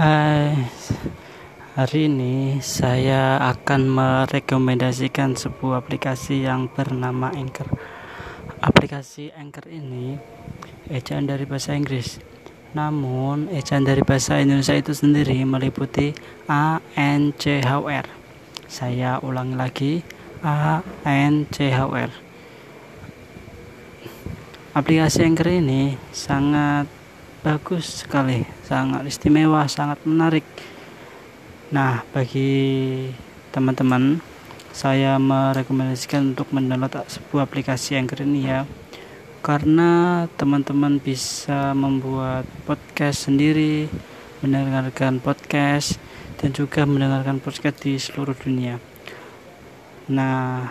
Uh, hari ini saya akan merekomendasikan sebuah aplikasi yang bernama Anchor. Aplikasi Anchor ini ejaan dari bahasa Inggris. Namun, ejaan dari bahasa Indonesia itu sendiri meliputi A N C H R. Saya ulangi lagi, A N C H R. Aplikasi Anchor ini sangat bagus sekali, sangat istimewa, sangat menarik. Nah, bagi teman-teman, saya merekomendasikan untuk mendownload sebuah aplikasi Anchor ini ya. Karena teman-teman bisa membuat podcast sendiri, mendengarkan podcast dan juga mendengarkan podcast di seluruh dunia. Nah,